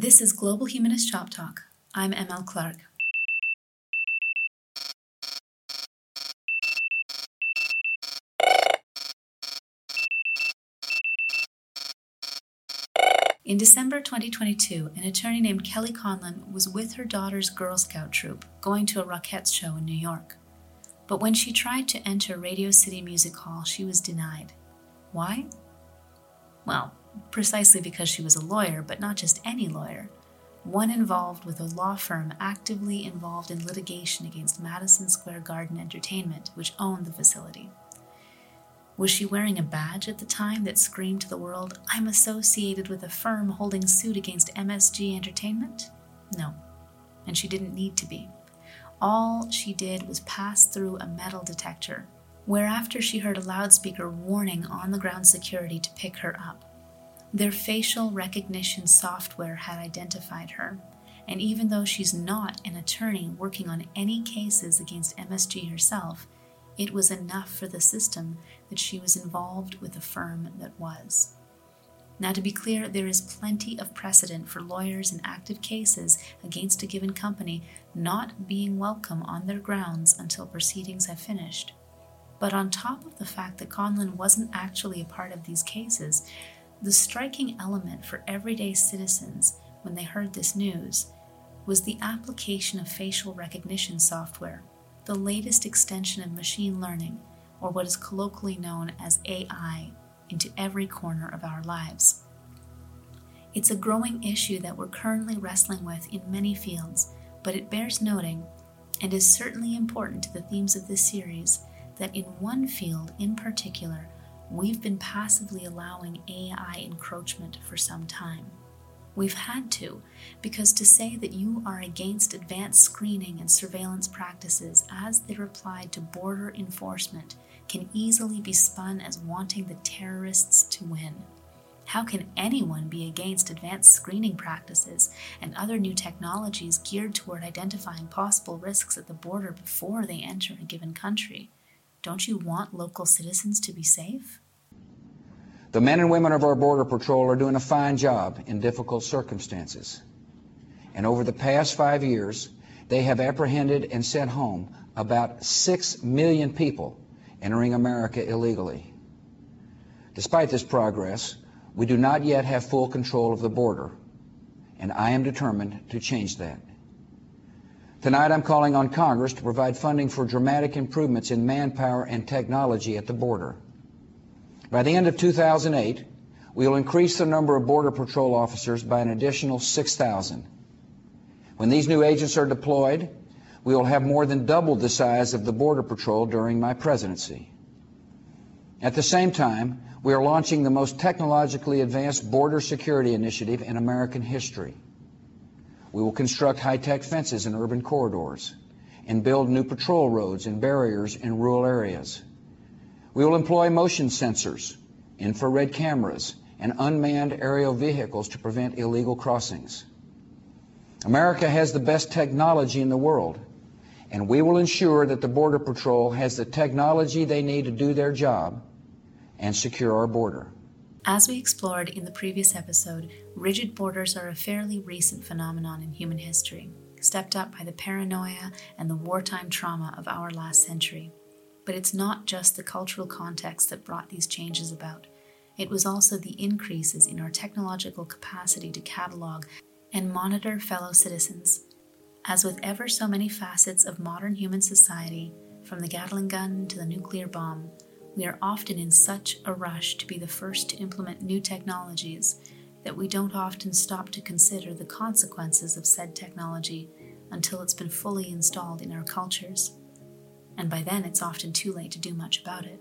This is Global Humanist Shop Talk. I'm ML Clark. In December 2022, an attorney named Kelly Conlon was with her daughter's Girl Scout troop going to a Rockettes show in New York. But when she tried to enter Radio City Music Hall, she was denied. Why? Well, precisely because she was a lawyer, but not just any lawyer, one involved with a law firm actively involved in litigation against Madison Square Garden Entertainment, which owned the facility. Was she wearing a badge at the time that screamed to the world, I'm associated with a firm holding suit against MSG Entertainment? No, and she didn't need to be. All she did was pass through a metal detector, whereafter she heard a loudspeaker warning on the ground security to pick her up. Their facial recognition software had identified her, and even though she's not an attorney working on any cases against MSG herself, it was enough for the system that she was involved with a firm that was. Now, to be clear, there is plenty of precedent for lawyers in active cases against a given company not being welcome on their grounds until proceedings have finished. But on top of the fact that Conlon wasn't actually a part of these cases, the striking element for everyday citizens when they heard this news was the application of facial recognition software the latest extension of machine learning, or what is colloquially known as AI, into every corner of our lives. It's a growing issue that we're currently wrestling with in many fields, but it bears noting, and is certainly important to the themes of this series, that in one field in particular, we've been passively allowing AI encroachment for some time. We've had to, because to say that you are against advanced screening and surveillance practices as they're applied to border enforcement can easily be spun as wanting the terrorists to win. How can anyone be against advanced screening practices and other new technologies geared toward identifying possible risks at the border before they enter a given country? Don't you want local citizens to be safe? The men and women of our Border Patrol are doing a fine job in difficult circumstances. And over the past five years, they have apprehended and sent home about 6 million people entering America illegally. Despite this progress, we do not yet have full control of the border, and I am determined to change that. Tonight, I'm calling on Congress to provide funding for dramatic improvements in manpower and technology at the border. By the end of 2008, we will increase the number of Border Patrol officers by an additional 6,000. When these new agents are deployed, we will have more than doubled the size of the Border Patrol during my presidency. At the same time, we are launching the most technologically advanced border security initiative in American history. We will construct high-tech fences in urban corridors and build new patrol roads and barriers in rural areas. We will employ motion sensors, infrared cameras, and unmanned aerial vehicles to prevent illegal crossings. America has the best technology in the world, and we will ensure that the Border Patrol has the technology they need to do their job and secure our border. As we explored in the previous episode, rigid borders are a fairly recent phenomenon in human history, stepped up by the paranoia and the wartime trauma of our last century. But it's not just the cultural context that brought these changes about. It was also the increases in our technological capacity to catalog and monitor fellow citizens. As with ever so many facets of modern human society, from the Gatling gun to the nuclear bomb, we are often in such a rush to be the first to implement new technologies that we don't often stop to consider the consequences of said technology until it's been fully installed in our cultures and by then it's often too late to do much about it.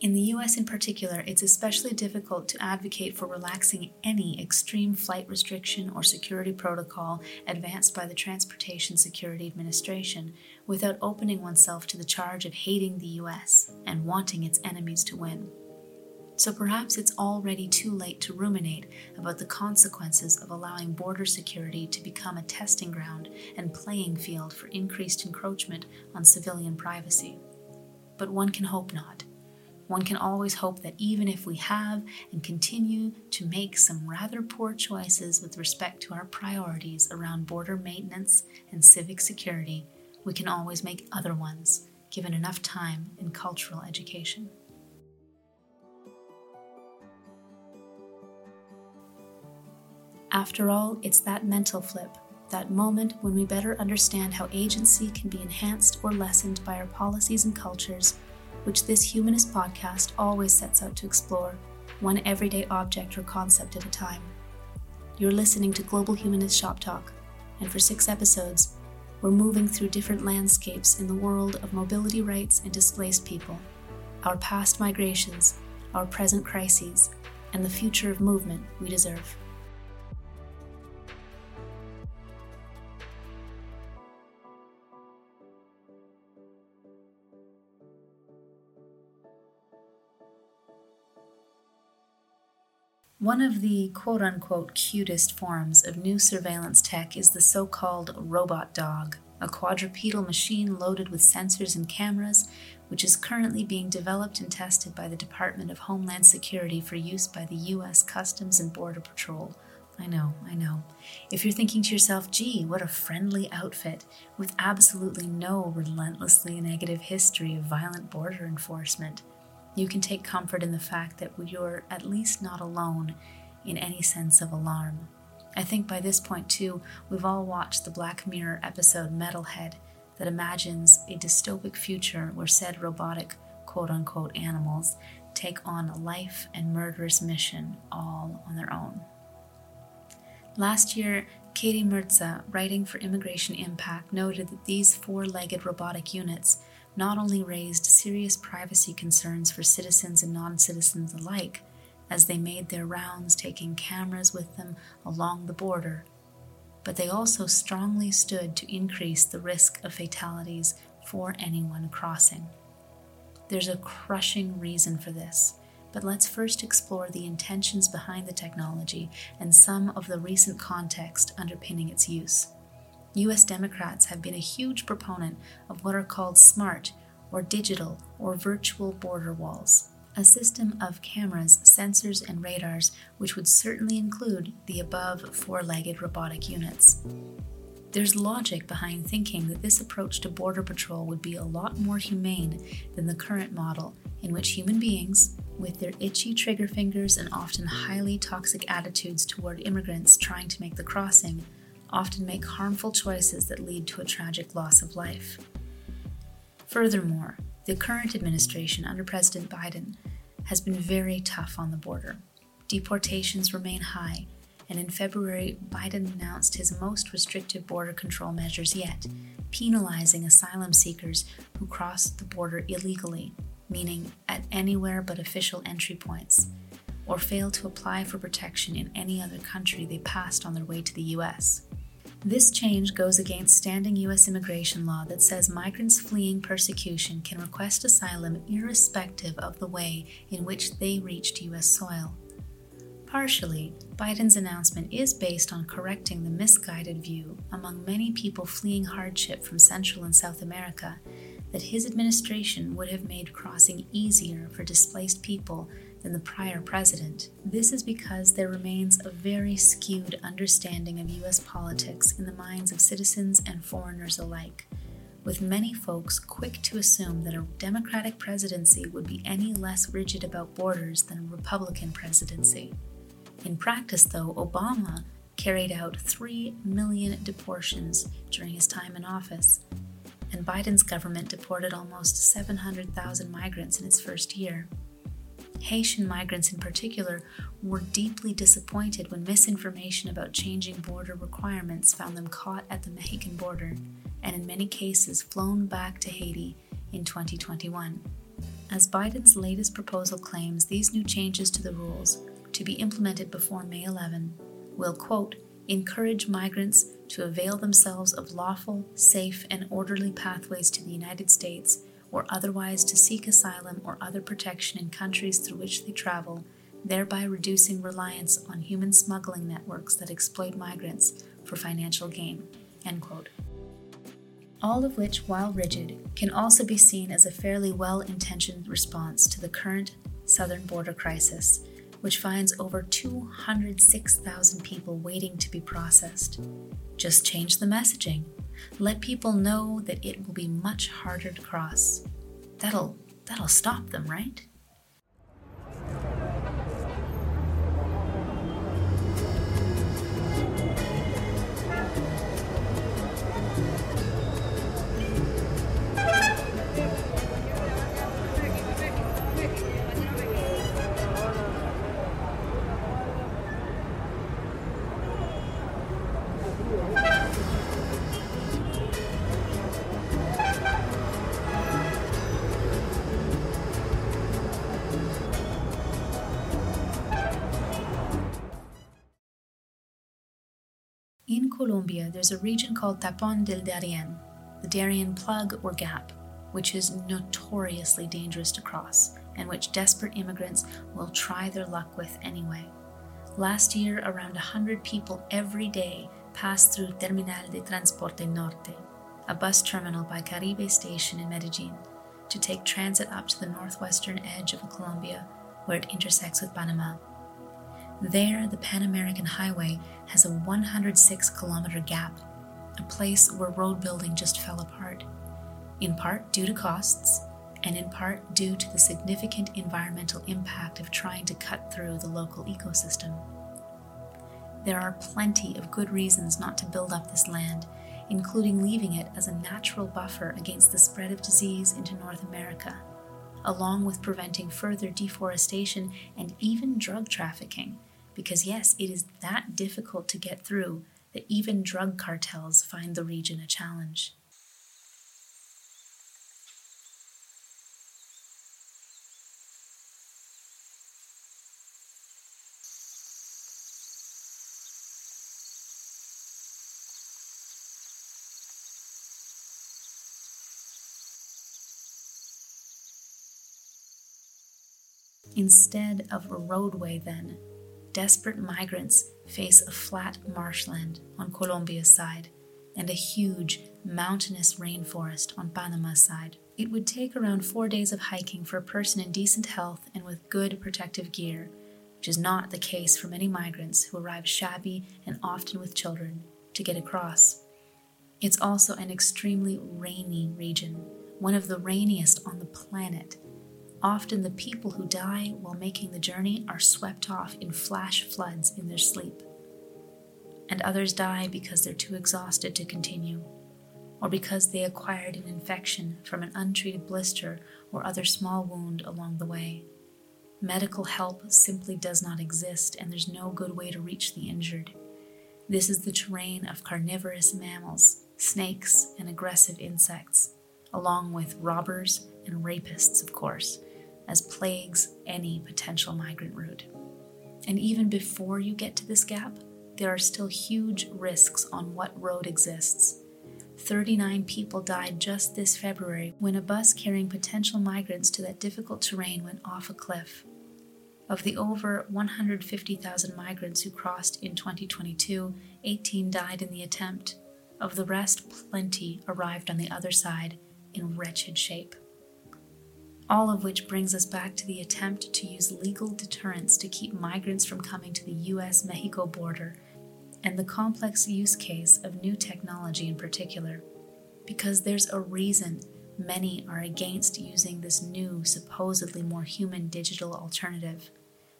In the US in particular, it's especially difficult to advocate for relaxing any extreme flight restriction or security protocol advanced by the Transportation Security Administration without opening oneself to the charge of hating the US and wanting its enemies to win. So perhaps it's already too late to ruminate about the consequences of allowing border security to become a testing ground and playing field for increased encroachment on civilian privacy. But one can hope not. One can always hope that even if we have and continue to make some rather poor choices with respect to our priorities around border maintenance and civic security, we can always make other ones, given enough time and cultural education. After all, it's that mental flip, that moment when we better understand how agency can be enhanced or lessened by our policies and cultures which this humanist podcast always sets out to explore, one everyday object or concept at a time. You're listening to Global Humanist Shop Talk, and for six episodes, we're moving through different landscapes in the world of mobility rights and displaced people, our past migrations, our present crises, and the future of movement we deserve. One of the quote unquote cutest forms of new surveillance tech is the so called robot dog, a quadrupedal machine loaded with sensors and cameras, which is currently being developed and tested by the Department of Homeland Security for use by the U.S. Customs and Border Patrol. I know, I know. If you're thinking to yourself, gee, what a friendly outfit, with absolutely no relentlessly negative history of violent border enforcement you can take comfort in the fact that you're at least not alone in any sense of alarm. I think by this point, too, we've all watched the Black Mirror episode Metalhead that imagines a dystopic future where said robotic quote unquote animals take on a life and murderous mission all on their own. Last year, Katie Mirza, writing for Immigration Impact, noted that these four legged robotic units not only raised serious privacy concerns for citizens and non citizens alike as they made their rounds taking cameras with them along the border, but they also strongly stood to increase the risk of fatalities for anyone crossing. There's a crushing reason for this, but let's first explore the intentions behind the technology and some of the recent context underpinning its use. US Democrats have been a huge proponent of what are called smart or digital or virtual border walls, a system of cameras, sensors, and radars which would certainly include the above four legged robotic units. There's logic behind thinking that this approach to Border Patrol would be a lot more humane than the current model, in which human beings, with their itchy trigger fingers and often highly toxic attitudes toward immigrants trying to make the crossing, often make harmful choices that lead to a tragic loss of life. Furthermore, the current administration under President Biden has been very tough on the border. Deportations remain high, and in February, Biden announced his most restrictive border control measures yet, penalizing asylum seekers who cross the border illegally, meaning at anywhere but official entry points, or fail to apply for protection in any other country they passed on their way to the U.S. This change goes against standing U.S. immigration law that says migrants fleeing persecution can request asylum irrespective of the way in which they reached U.S. soil. Partially, Biden's announcement is based on correcting the misguided view among many people fleeing hardship from Central and South America that his administration would have made crossing easier for displaced people than the prior president. This is because there remains a very skewed understanding of U.S. politics in the minds of citizens and foreigners alike, with many folks quick to assume that a Democratic presidency would be any less rigid about borders than a Republican presidency. In practice, though, Obama carried out 3 million deportations during his time in office, and Biden's government deported almost 700,000 migrants in its first year. Haitian migrants in particular were deeply disappointed when misinformation about changing border requirements found them caught at the Mexican border and in many cases flown back to Haiti in 2021. As Biden's latest proposal claims, these new changes to the rules, to be implemented before May 11, will, quote, encourage migrants to avail themselves of lawful, safe, and orderly pathways to the United States or otherwise to seek asylum or other protection in countries through which they travel, thereby reducing reliance on human smuggling networks that exploit migrants for financial gain. All of which, while rigid, can also be seen as a fairly well intentioned response to the current southern border crisis, which finds over 206,000 people waiting to be processed. Just change the messaging. Let people know that it will be much harder to cross. That'll that'll stop them, right? Colombia, there's a region called Tapón del Darién, the Darien Plug or Gap, which is notoriously dangerous to cross and which desperate immigrants will try their luck with anyway. Last year, around 100 people every day passed through Terminal de Transporte Norte, a bus terminal by Caribe Station in Medellin, to take transit up to the northwestern edge of Colombia, where it intersects with Panama. There, the Pan American Highway has a 106 kilometer gap, a place where road building just fell apart, in part due to costs, and in part due to the significant environmental impact of trying to cut through the local ecosystem. There are plenty of good reasons not to build up this land, including leaving it as a natural buffer against the spread of disease into North America, along with preventing further deforestation and even drug trafficking because, yes, it is that difficult to get through that even drug cartels find the region a challenge. Instead of a roadway, then, desperate migrants face a flat marshland on Colombia's side and a huge mountainous rainforest on Panama's side. It would take around four days of hiking for a person in decent health and with good protective gear, which is not the case for many migrants who arrive shabby and often with children to get across. It's also an extremely rainy region, one of the rainiest on the planet, Often the people who die while making the journey are swept off in flash floods in their sleep. And others die because they're too exhausted to continue, or because they acquired an infection from an untreated blister or other small wound along the way. Medical help simply does not exist, and there's no good way to reach the injured. This is the terrain of carnivorous mammals, snakes, and aggressive insects, along with robbers and rapists, of course, as plagues any potential migrant route. And even before you get to this gap, there are still huge risks on what road exists. 39 people died just this February when a bus carrying potential migrants to that difficult terrain went off a cliff. Of the over 150,000 migrants who crossed in 2022, 18 died in the attempt. Of the rest, plenty arrived on the other side in wretched shape all of which brings us back to the attempt to use legal deterrence to keep migrants from coming to the US Mexico border, and the complex use case of new technology in particular. Because there's a reason many are against using this new, supposedly more human digital alternative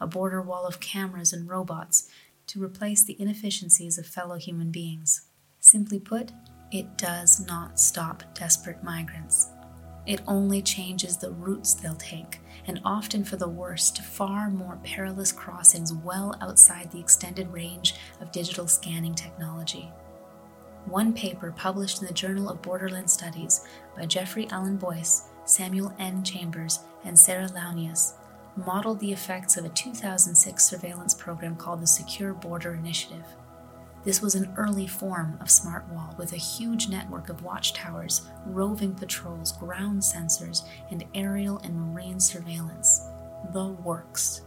a border wall of cameras and robots to replace the inefficiencies of fellow human beings. Simply put, it does not stop desperate migrants. It only changes the routes they'll take, and often for the worse, to far more perilous crossings well outside the extended range of digital scanning technology. One paper published in the Journal of Borderland Studies by Geoffrey Alan Boyce, Samuel N. Chambers, and Sarah Launius modeled the effects of a 2006 surveillance program called the Secure Border Initiative. This was an early form of smart wall with a huge network of watchtowers, roving patrols, ground sensors, and aerial and marine surveillance. The works.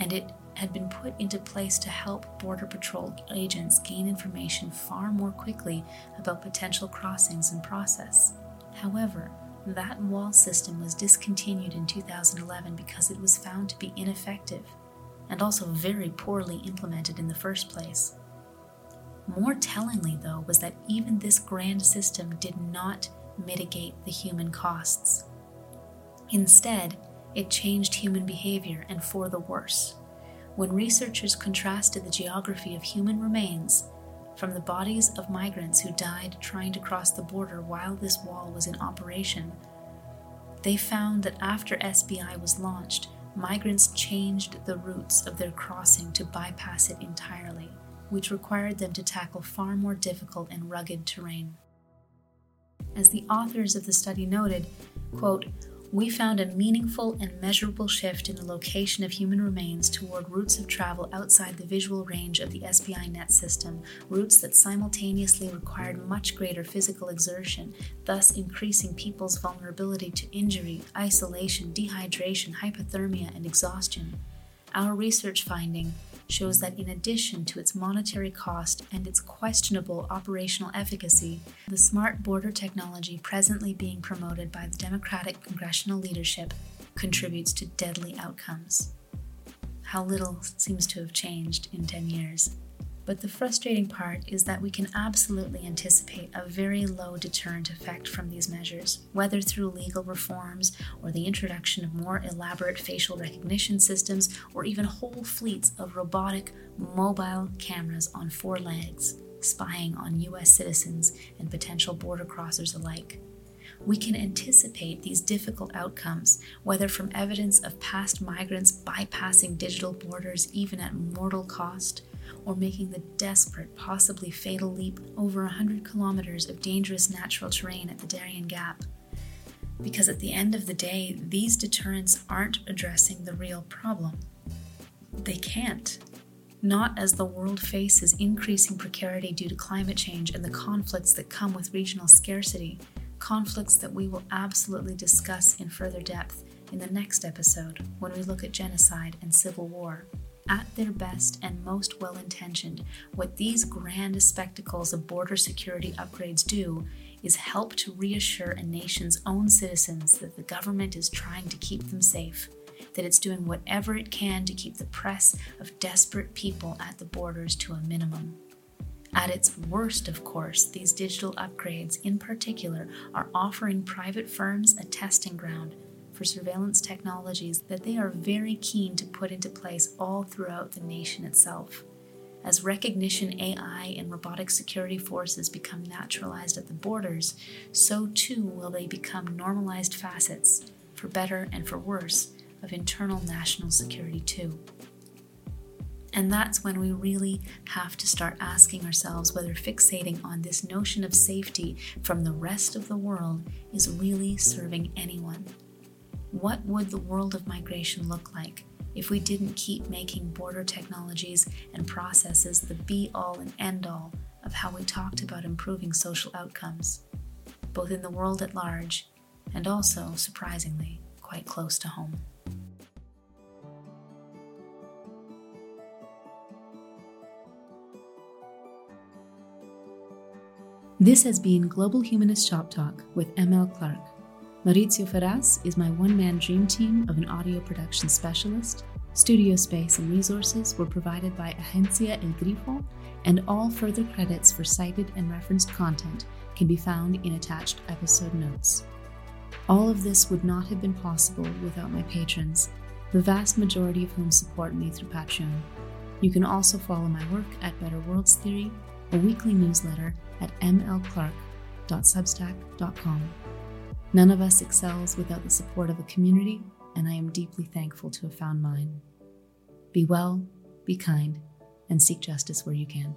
And it had been put into place to help Border Patrol agents gain information far more quickly about potential crossings and process. However, that wall system was discontinued in 2011 because it was found to be ineffective and also very poorly implemented in the first place. More tellingly, though, was that even this grand system did not mitigate the human costs. Instead, it changed human behavior and for the worse. When researchers contrasted the geography of human remains from the bodies of migrants who died trying to cross the border while this wall was in operation, they found that after SBI was launched, migrants changed the routes of their crossing to bypass it entirely, which required them to tackle far more difficult and rugged terrain. As the authors of the study noted, quote, we found a meaningful and measurable shift in the location of human remains toward routes of travel outside the visual range of the SBInet system, routes that simultaneously required much greater physical exertion, thus increasing people's vulnerability to injury, isolation, dehydration, hypothermia, and exhaustion. Our research finding shows that in addition to its monetary cost and its questionable operational efficacy, the smart border technology presently being promoted by the Democratic congressional leadership contributes to deadly outcomes. How little seems to have changed in 10 years. But the frustrating part is that we can absolutely anticipate a very low deterrent effect from these measures, whether through legal reforms or the introduction of more elaborate facial recognition systems or even whole fleets of robotic, mobile cameras on four legs, spying on U.S. citizens and potential border crossers alike we can anticipate these difficult outcomes, whether from evidence of past migrants bypassing digital borders even at mortal cost, or making the desperate, possibly fatal leap over 100 kilometers of dangerous natural terrain at the Darien Gap. Because at the end of the day, these deterrents aren't addressing the real problem. They can't. Not as the world faces increasing precarity due to climate change and the conflicts that come with regional scarcity, conflicts that we will absolutely discuss in further depth in the next episode when we look at genocide and civil war at their best and most well intentioned, what these grand spectacles of border security upgrades do is help to reassure a nation's own citizens that the government is trying to keep them safe, that it's doing whatever it can to keep the press of desperate people at the borders to a minimum. At its worst, of course, these digital upgrades in particular are offering private firms a testing ground for surveillance technologies that they are very keen to put into place all throughout the nation itself. As recognition AI and robotic security forces become naturalized at the borders, so too will they become normalized facets, for better and for worse, of internal national security too. And that's when we really have to start asking ourselves whether fixating on this notion of safety from the rest of the world is really serving anyone. What would the world of migration look like if we didn't keep making border technologies and processes the be all and end all of how we talked about improving social outcomes, both in the world at large and also, surprisingly, quite close to home? This has been Global Humanist Shop Talk with ML Clark. Maurizio Ferraz is my one man dream team of an audio production specialist. Studio space and resources were provided by Agencia El Grifo, and all further credits for cited and referenced content can be found in attached episode notes. All of this would not have been possible without my patrons, the vast majority of whom support me through Patreon. You can also follow my work at Better Worlds Theory, a weekly newsletter at mlclark.substack.com. None of us excels without the support of a community, and I am deeply thankful to have found mine. Be well, be kind, and seek justice where you can.